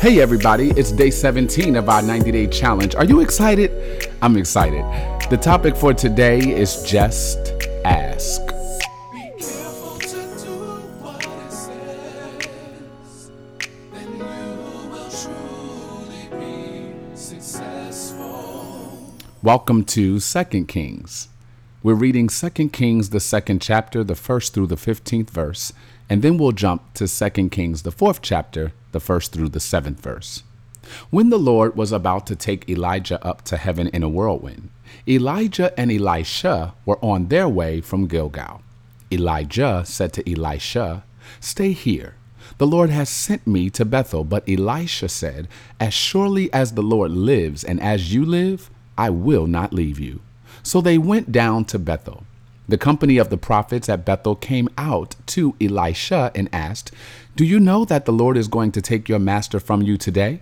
Hey everybody, it's day 17 of our 90 day challenge. Are you excited? I'm excited. The topic for today is just ask. Be careful to do what it says. Then you will truly be successful. Welcome to 2 Kings. We're reading 2 Kings, the second chapter, the first through the 15th verse, and then we'll jump to 2 Kings, the fourth chapter, the first through the seventh verse. When the Lord was about to take Elijah up to heaven in a whirlwind, Elijah and Elisha were on their way from Gilgal. Elijah said to Elisha, Stay here. The Lord has sent me to Bethel. But Elisha said, As surely as the Lord lives and as you live, I will not leave you. So they went down to Bethel. The company of the prophets at Bethel came out to Elisha and asked, Do you know that the Lord is going to take your master from you today?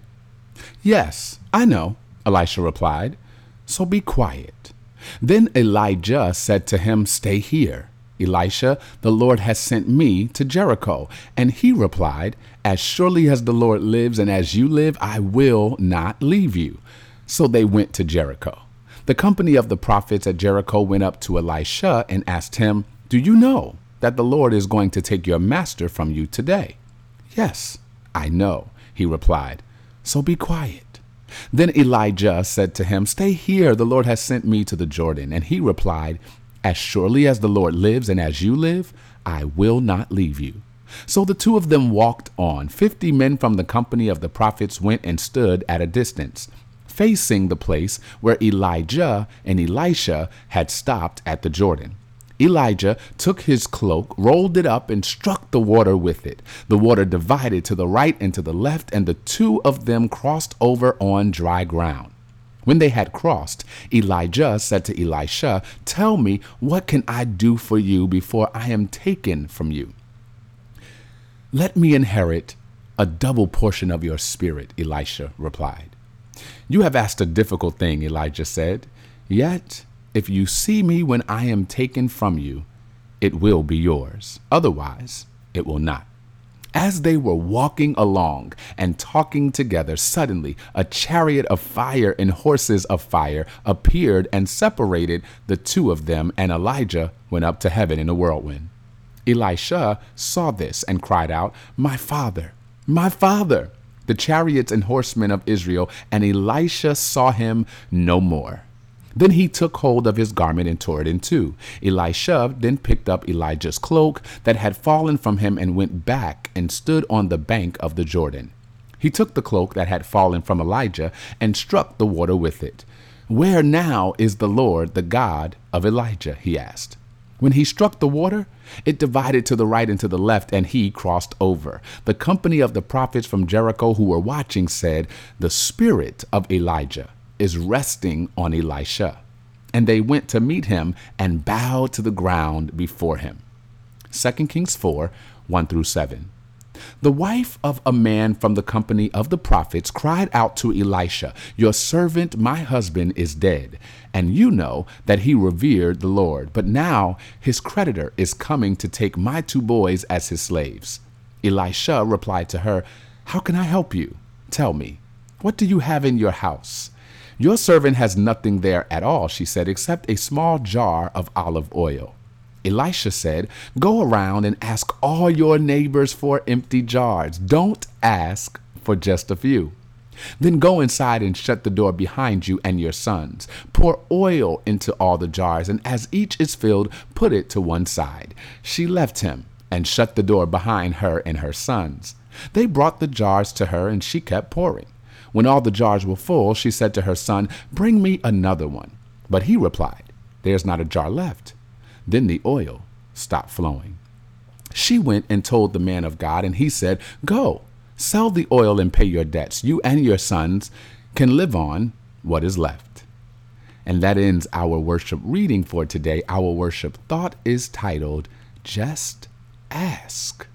Yes, I know, Elisha replied. So be quiet. Then Elijah said to him, Stay here. Elisha, the Lord has sent me to Jericho. And he replied, As surely as the Lord lives and as you live, I will not leave you. So they went to Jericho. The company of the prophets at Jericho went up to Elisha and asked him, Do you know that the Lord is going to take your master from you today? Yes, I know, he replied. So be quiet. Then Elijah said to him, Stay here, the Lord has sent me to the Jordan. And he replied, As surely as the Lord lives and as you live, I will not leave you. So the two of them walked on. Fifty men from the company of the prophets went and stood at a distance, facing the place where Elijah and Elisha had stopped at the Jordan. Elijah took his cloak, rolled it up, and struck the water with it. The water divided to the right and to the left, and the two of them crossed over on dry ground. When they had crossed, Elijah said to Elisha, Tell me, what can I do for you before I am taken from you? Let me inherit a double portion of your spirit, Elisha replied. You have asked a difficult thing, Elijah said. Yet, if you see me when I am taken from you, it will be yours. Otherwise, it will not. As they were walking along and talking together, suddenly a chariot of fire and horses of fire appeared and separated the two of them, and Elijah went up to heaven in a whirlwind. Elisha saw this and cried out, My father, my father, the chariots and horsemen of Israel. And Elisha saw him no more. Then he took hold of his garment and tore it in two. Elisha then picked up Elijah's cloak that had fallen from him and went back and stood on the bank of the Jordan. He took the cloak that had fallen from Elijah and struck the water with it. Where now is the Lord, the God of Elijah? he asked. When he struck the water, it divided to the right and to the left, and he crossed over. The company of the prophets from Jericho who were watching said, The spirit of Elijah is resting on Elisha. And they went to meet him and bowed to the ground before him. 2 Kings 4 1 through 7. The wife of a man from the company of the prophets cried out to Elisha, Your servant, my husband, is dead, and you know that he revered the Lord. But now his creditor is coming to take my two boys as his slaves. Elisha replied to her, How can I help you? Tell me, what do you have in your house? Your servant has nothing there at all, she said, except a small jar of olive oil. Elisha said, Go around and ask all your neighbors for empty jars. Don't ask for just a few. Then go inside and shut the door behind you and your sons. Pour oil into all the jars, and as each is filled, put it to one side. She left him and shut the door behind her and her sons. They brought the jars to her, and she kept pouring. When all the jars were full, she said to her son, Bring me another one. But he replied, There's not a jar left. Then the oil stopped flowing. She went and told the man of God, and he said, Go, sell the oil and pay your debts. You and your sons can live on what is left. And that ends our worship reading for today. Our worship thought is titled, Just Ask.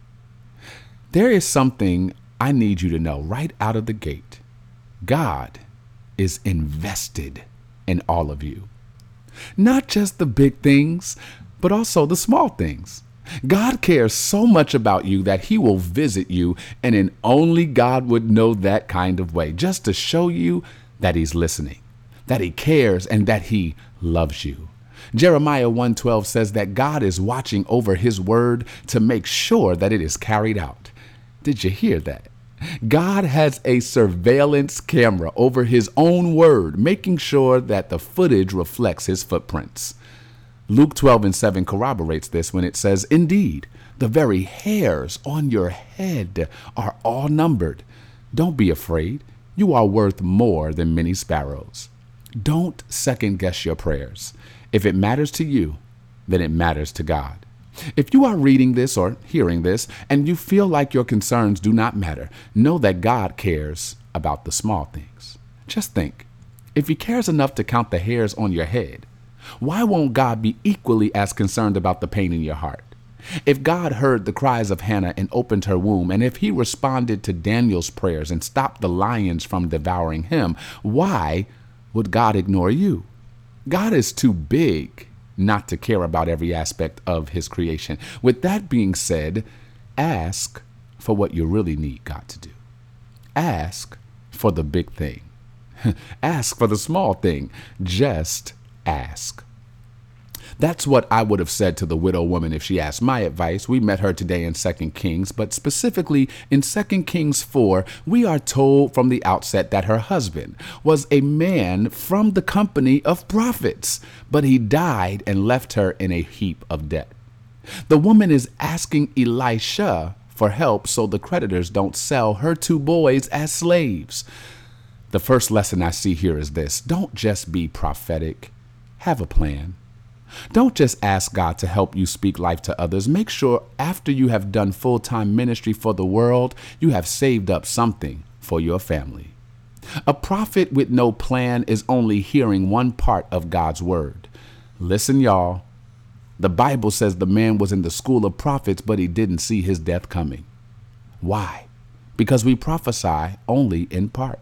There is something I need you to know right out of the gate God is invested in all of you. Not just the big things, but also the small things. God cares so much about you that he will visit you, and in only God would know that kind of way, just to show you that he's listening, that he cares, and that he loves you. Jeremiah 1:12 says that God is watching over his word to make sure that it is carried out. Did you hear that? God has a surveillance camera over his own word, making sure that the footage reflects his footprints. Luke 12 and 7 corroborates this when it says, Indeed, the very hairs on your head are all numbered. Don't be afraid. You are worth more than many sparrows. Don't second guess your prayers. If it matters to you, then it matters to God. If you are reading this or hearing this and you feel like your concerns do not matter, know that God cares about the small things. Just think if He cares enough to count the hairs on your head, why won't God be equally as concerned about the pain in your heart? If God heard the cries of Hannah and opened her womb, and if he responded to Daniel's prayers and stopped the lions from devouring him, why would God ignore you? God is too big not to care about every aspect of his creation. With that being said, ask for what you really need God to do. Ask for the big thing. ask for the small thing. Just ask. That's what I would have said to the widow woman if she asked my advice. We met her today in 2 Kings, but specifically in 2 Kings 4, we are told from the outset that her husband was a man from the company of prophets, but he died and left her in a heap of debt. The woman is asking Elisha for help so the creditors don't sell her two boys as slaves. The first lesson I see here is this don't just be prophetic have a plan. Don't just ask God to help you speak life to others. Make sure after you have done full time ministry for the world, you have saved up something for your family. A prophet with no plan is only hearing one part of God's word. Listen, y'all. The Bible says the man was in the school of prophets, but he didn't see his death coming. Why? Because we prophesy only in part.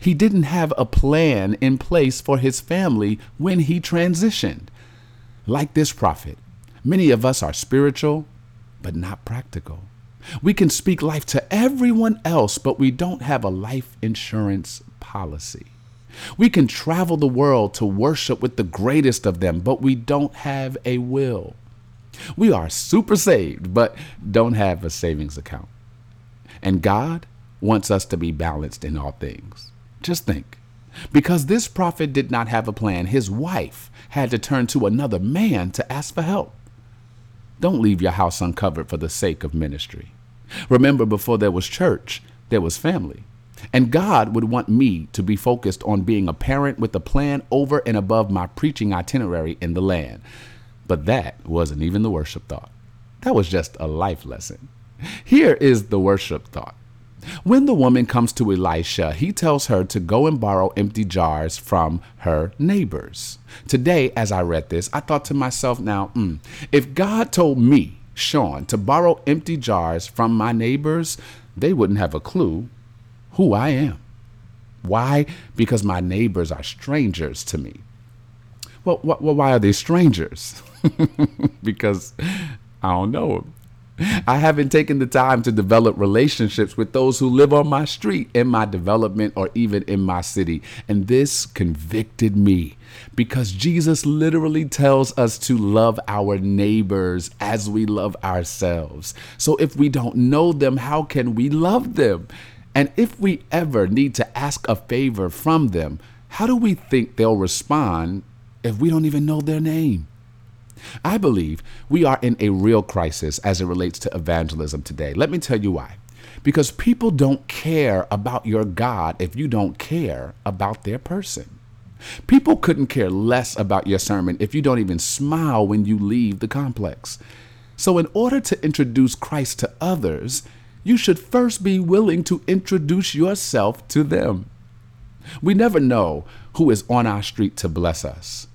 He didn't have a plan in place for his family when he transitioned. Like this prophet, many of us are spiritual, but not practical. We can speak life to everyone else, but we don't have a life insurance policy. We can travel the world to worship with the greatest of them, but we don't have a will. We are super saved, but don't have a savings account. And God wants us to be balanced in all things. Just think. Because this prophet did not have a plan, his wife had to turn to another man to ask for help. Don't leave your house uncovered for the sake of ministry. Remember, before there was church, there was family. And God would want me to be focused on being a parent with a plan over and above my preaching itinerary in the land. But that wasn't even the worship thought. That was just a life lesson. Here is the worship thought. When the woman comes to Elisha, he tells her to go and borrow empty jars from her neighbors. Today, as I read this, I thought to myself, now, mm, if God told me, Sean, to borrow empty jars from my neighbors, they wouldn't have a clue who I am. Why? Because my neighbors are strangers to me. Well, well why are they strangers? because I don't know them. I haven't taken the time to develop relationships with those who live on my street, in my development, or even in my city. And this convicted me because Jesus literally tells us to love our neighbors as we love ourselves. So if we don't know them, how can we love them? And if we ever need to ask a favor from them, how do we think they'll respond if we don't even know their name? I believe we are in a real crisis as it relates to evangelism today. Let me tell you why. Because people don't care about your God if you don't care about their person. People couldn't care less about your sermon if you don't even smile when you leave the complex. So, in order to introduce Christ to others, you should first be willing to introduce yourself to them. We never know who is on our street to bless us.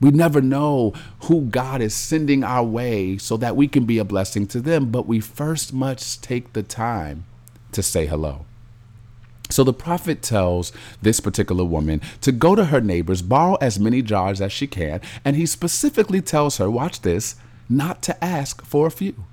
We never know who God is sending our way so that we can be a blessing to them, but we first must take the time to say hello. So the prophet tells this particular woman to go to her neighbors, borrow as many jars as she can, and he specifically tells her, watch this, not to ask for a few.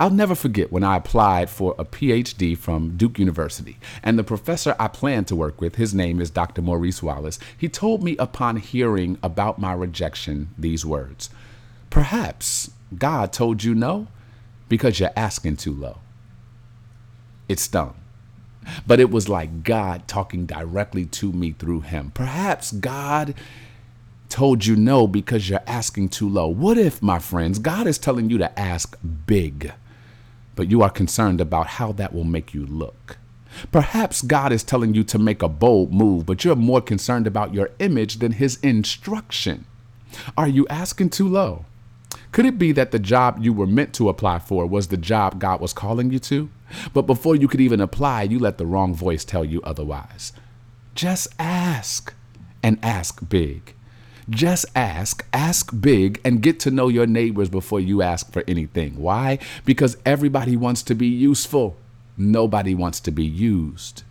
I'll never forget when I applied for a PhD from Duke University, and the professor I planned to work with, his name is Dr. Maurice Wallace, he told me upon hearing about my rejection these words Perhaps God told you no because you're asking too low. It stung. But it was like God talking directly to me through him. Perhaps God told you no because you're asking too low. What if, my friends, God is telling you to ask big, but you are concerned about how that will make you look? Perhaps God is telling you to make a bold move, but you're more concerned about your image than his instruction. Are you asking too low? Could it be that the job you were meant to apply for was the job God was calling you to? But before you could even apply, you let the wrong voice tell you otherwise. Just ask and ask big. Just ask, ask big, and get to know your neighbors before you ask for anything. Why? Because everybody wants to be useful, nobody wants to be used.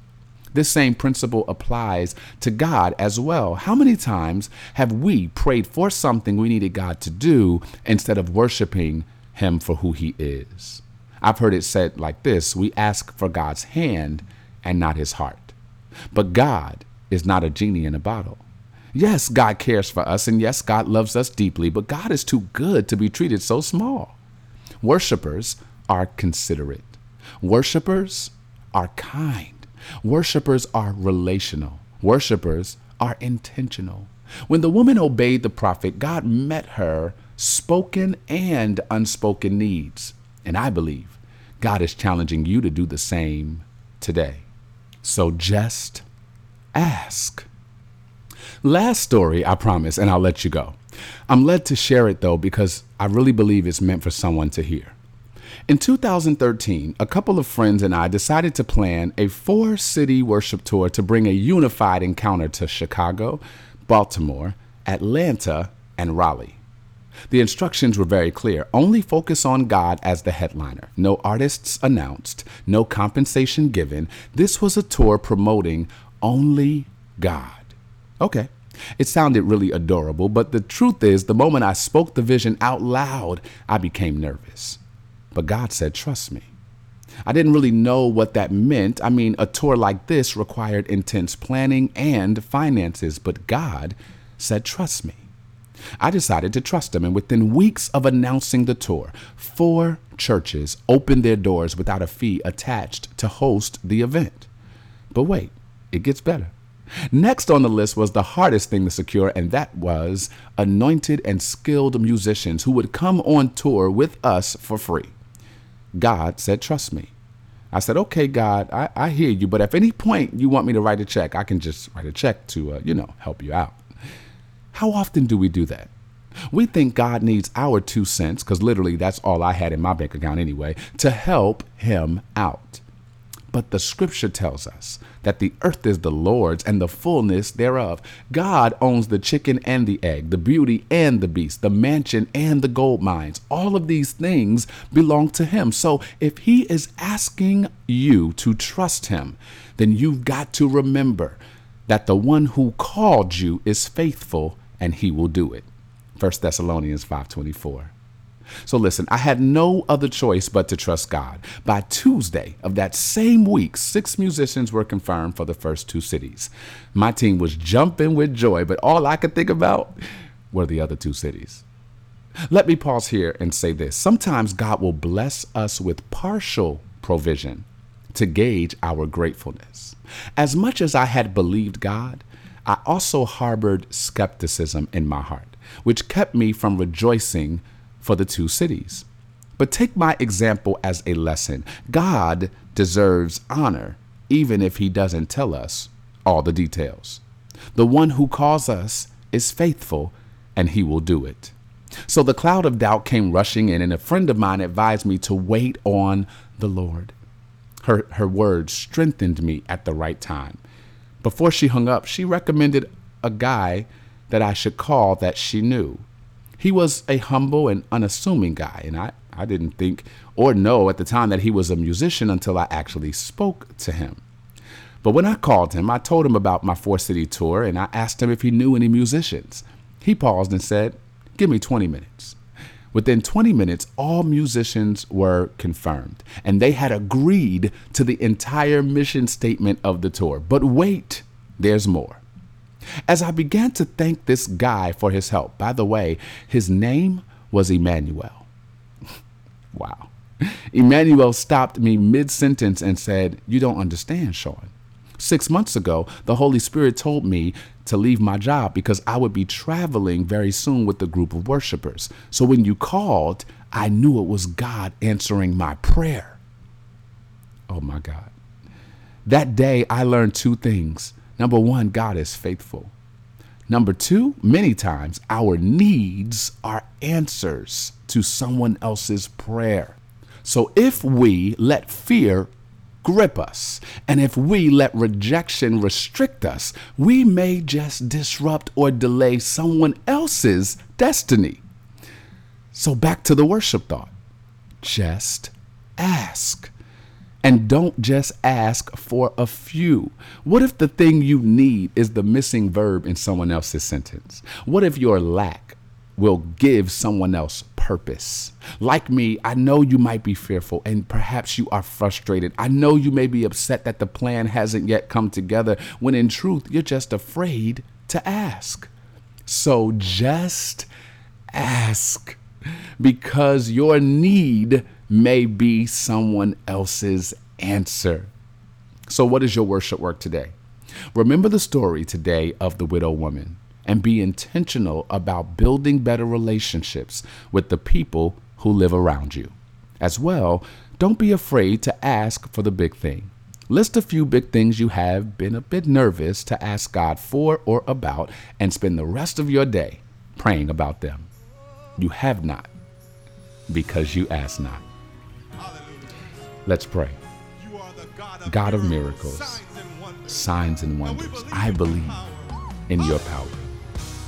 This same principle applies to God as well. How many times have we prayed for something we needed God to do instead of worshiping Him for who He is? I've heard it said like this we ask for God's hand and not His heart. But God is not a genie in a bottle. Yes, God cares for us, and yes, God loves us deeply, but God is too good to be treated so small. Worshippers are considerate, worshippers are kind. Worshippers are relational. Worshippers are intentional. When the woman obeyed the prophet, God met her spoken and unspoken needs. And I believe God is challenging you to do the same today. So just ask. Last story, I promise, and I'll let you go. I'm led to share it though because I really believe it's meant for someone to hear. In 2013, a couple of friends and I decided to plan a four city worship tour to bring a unified encounter to Chicago, Baltimore, Atlanta, and Raleigh. The instructions were very clear only focus on God as the headliner. No artists announced, no compensation given. This was a tour promoting only God. Okay. It sounded really adorable, but the truth is, the moment I spoke the vision out loud, I became nervous. But God said, Trust me. I didn't really know what that meant. I mean, a tour like this required intense planning and finances, but God said, Trust me. I decided to trust him, and within weeks of announcing the tour, four churches opened their doors without a fee attached to host the event. But wait, it gets better. Next on the list was the hardest thing to secure, and that was anointed and skilled musicians who would come on tour with us for free. God said, Trust me. I said, Okay, God, I, I hear you, but if any point you want me to write a check, I can just write a check to, uh, you know, help you out. How often do we do that? We think God needs our two cents, because literally that's all I had in my bank account anyway, to help him out. But the scripture tells us that the earth is the Lord's and the fullness thereof. God owns the chicken and the egg, the beauty and the beast, the mansion and the gold mines. All of these things belong to Him. So if He is asking you to trust Him, then you've got to remember that the one who called you is faithful and He will do it. 1 Thessalonians 524. So listen, I had no other choice but to trust God. By Tuesday of that same week, six musicians were confirmed for the first two cities. My team was jumping with joy, but all I could think about were the other two cities. Let me pause here and say this. Sometimes God will bless us with partial provision to gauge our gratefulness. As much as I had believed God, I also harbored skepticism in my heart, which kept me from rejoicing for the two cities. But take my example as a lesson. God deserves honor, even if He doesn't tell us all the details. The one who calls us is faithful, and he will do it. So the cloud of doubt came rushing in, and a friend of mine advised me to wait on the Lord. Her, her words strengthened me at the right time. Before she hung up, she recommended a guy that I should call that she knew. He was a humble and unassuming guy, and I, I didn't think or know at the time that he was a musician until I actually spoke to him. But when I called him, I told him about my four city tour and I asked him if he knew any musicians. He paused and said, Give me 20 minutes. Within 20 minutes, all musicians were confirmed and they had agreed to the entire mission statement of the tour. But wait, there's more. As I began to thank this guy for his help, by the way, his name was Emmanuel. wow. Emmanuel stopped me mid sentence and said, You don't understand, Sean. Six months ago, the Holy Spirit told me to leave my job because I would be traveling very soon with a group of worshipers. So when you called, I knew it was God answering my prayer. Oh my God. That day, I learned two things. Number one, God is faithful. Number two, many times our needs are answers to someone else's prayer. So if we let fear grip us, and if we let rejection restrict us, we may just disrupt or delay someone else's destiny. So back to the worship thought just ask. And don't just ask for a few. What if the thing you need is the missing verb in someone else's sentence? What if your lack will give someone else purpose. Like me, I know you might be fearful and perhaps you are frustrated. I know you may be upset that the plan hasn't yet come together when in truth you're just afraid to ask. So just ask because your need may be someone else's answer. So, what is your worship work today? Remember the story today of the widow woman and be intentional about building better relationships with the people who live around you. As well, don't be afraid to ask for the big thing. List a few big things you have been a bit nervous to ask God for or about and spend the rest of your day praying about them. You have not because you ask not. Let's pray. God of miracles, signs and wonders, I believe in your power.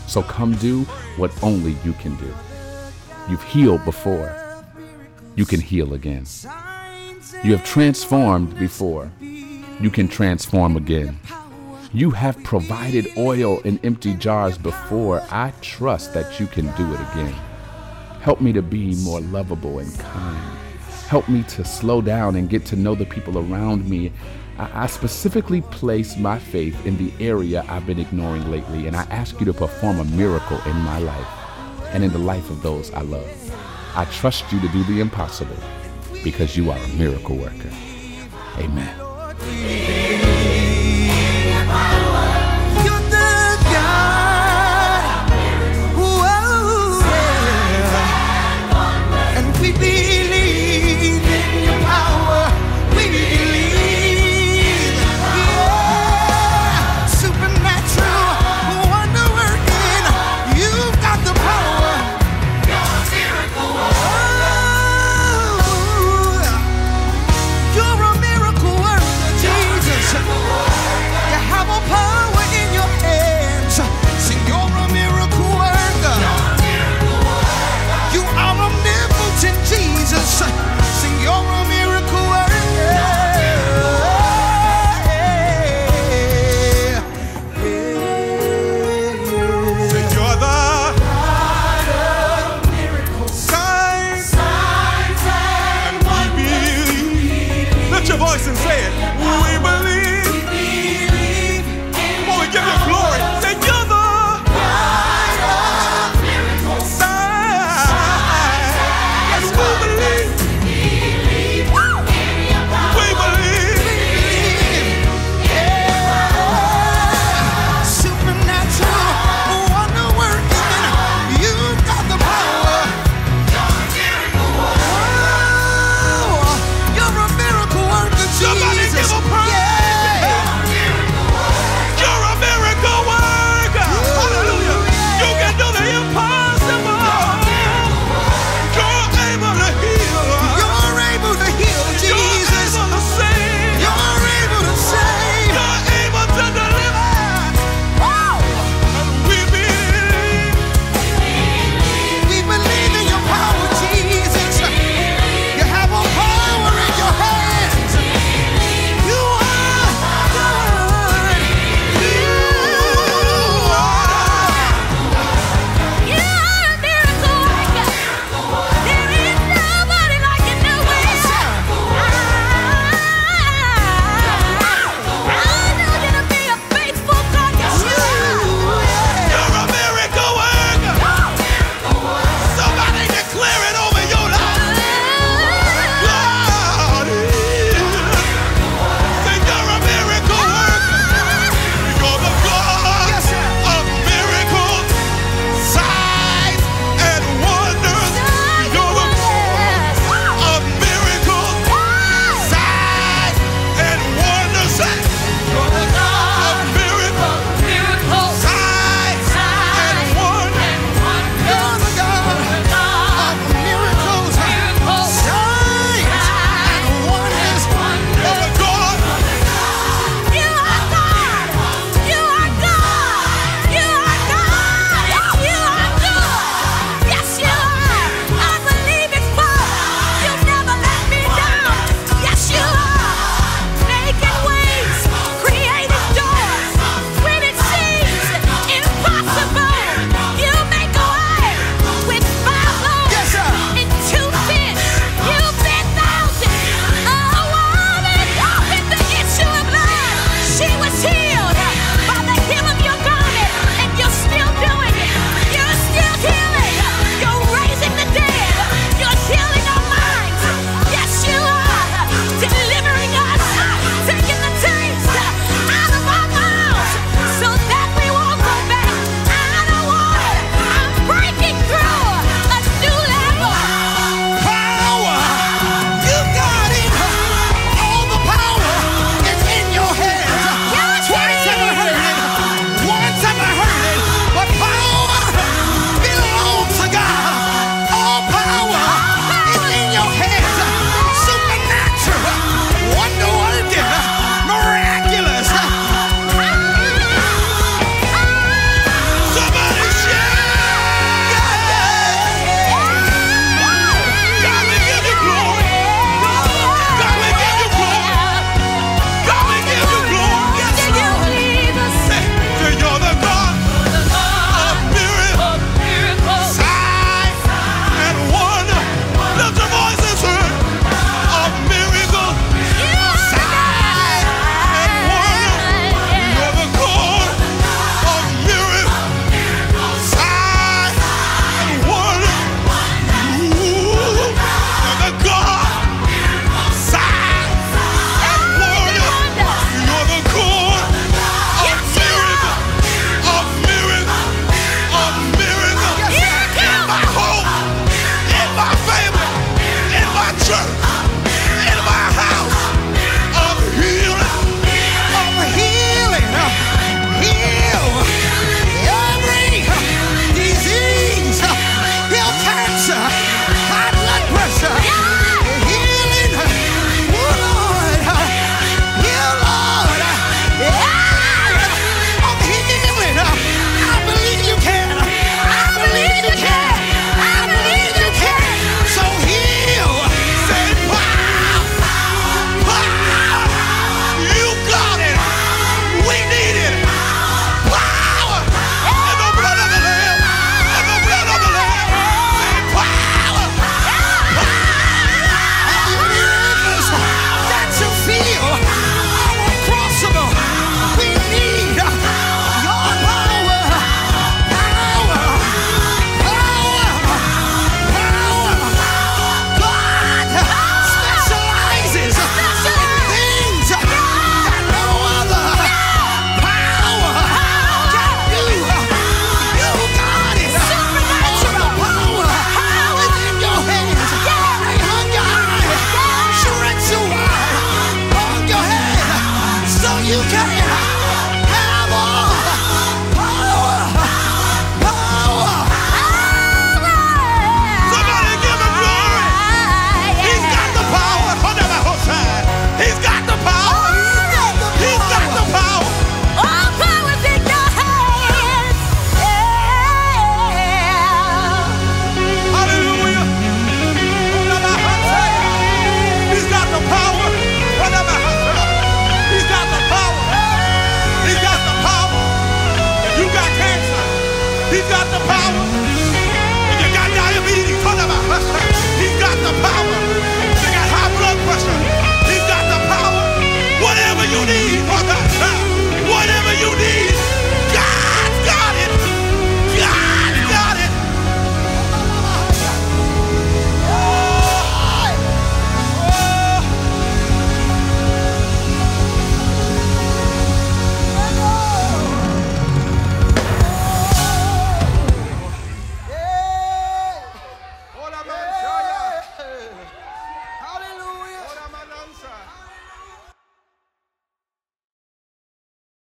So come do what only you can do. You've healed before. You can heal again. You have transformed before. You can transform again. You have provided oil in empty jars before. I trust that you can do it again. Help me to be more lovable and kind. Help me to slow down and get to know the people around me I specifically place my faith in the area I've been ignoring lately, and I ask you to perform a miracle in my life and in the life of those I love. I trust you to do the impossible because you are a miracle worker. Amen.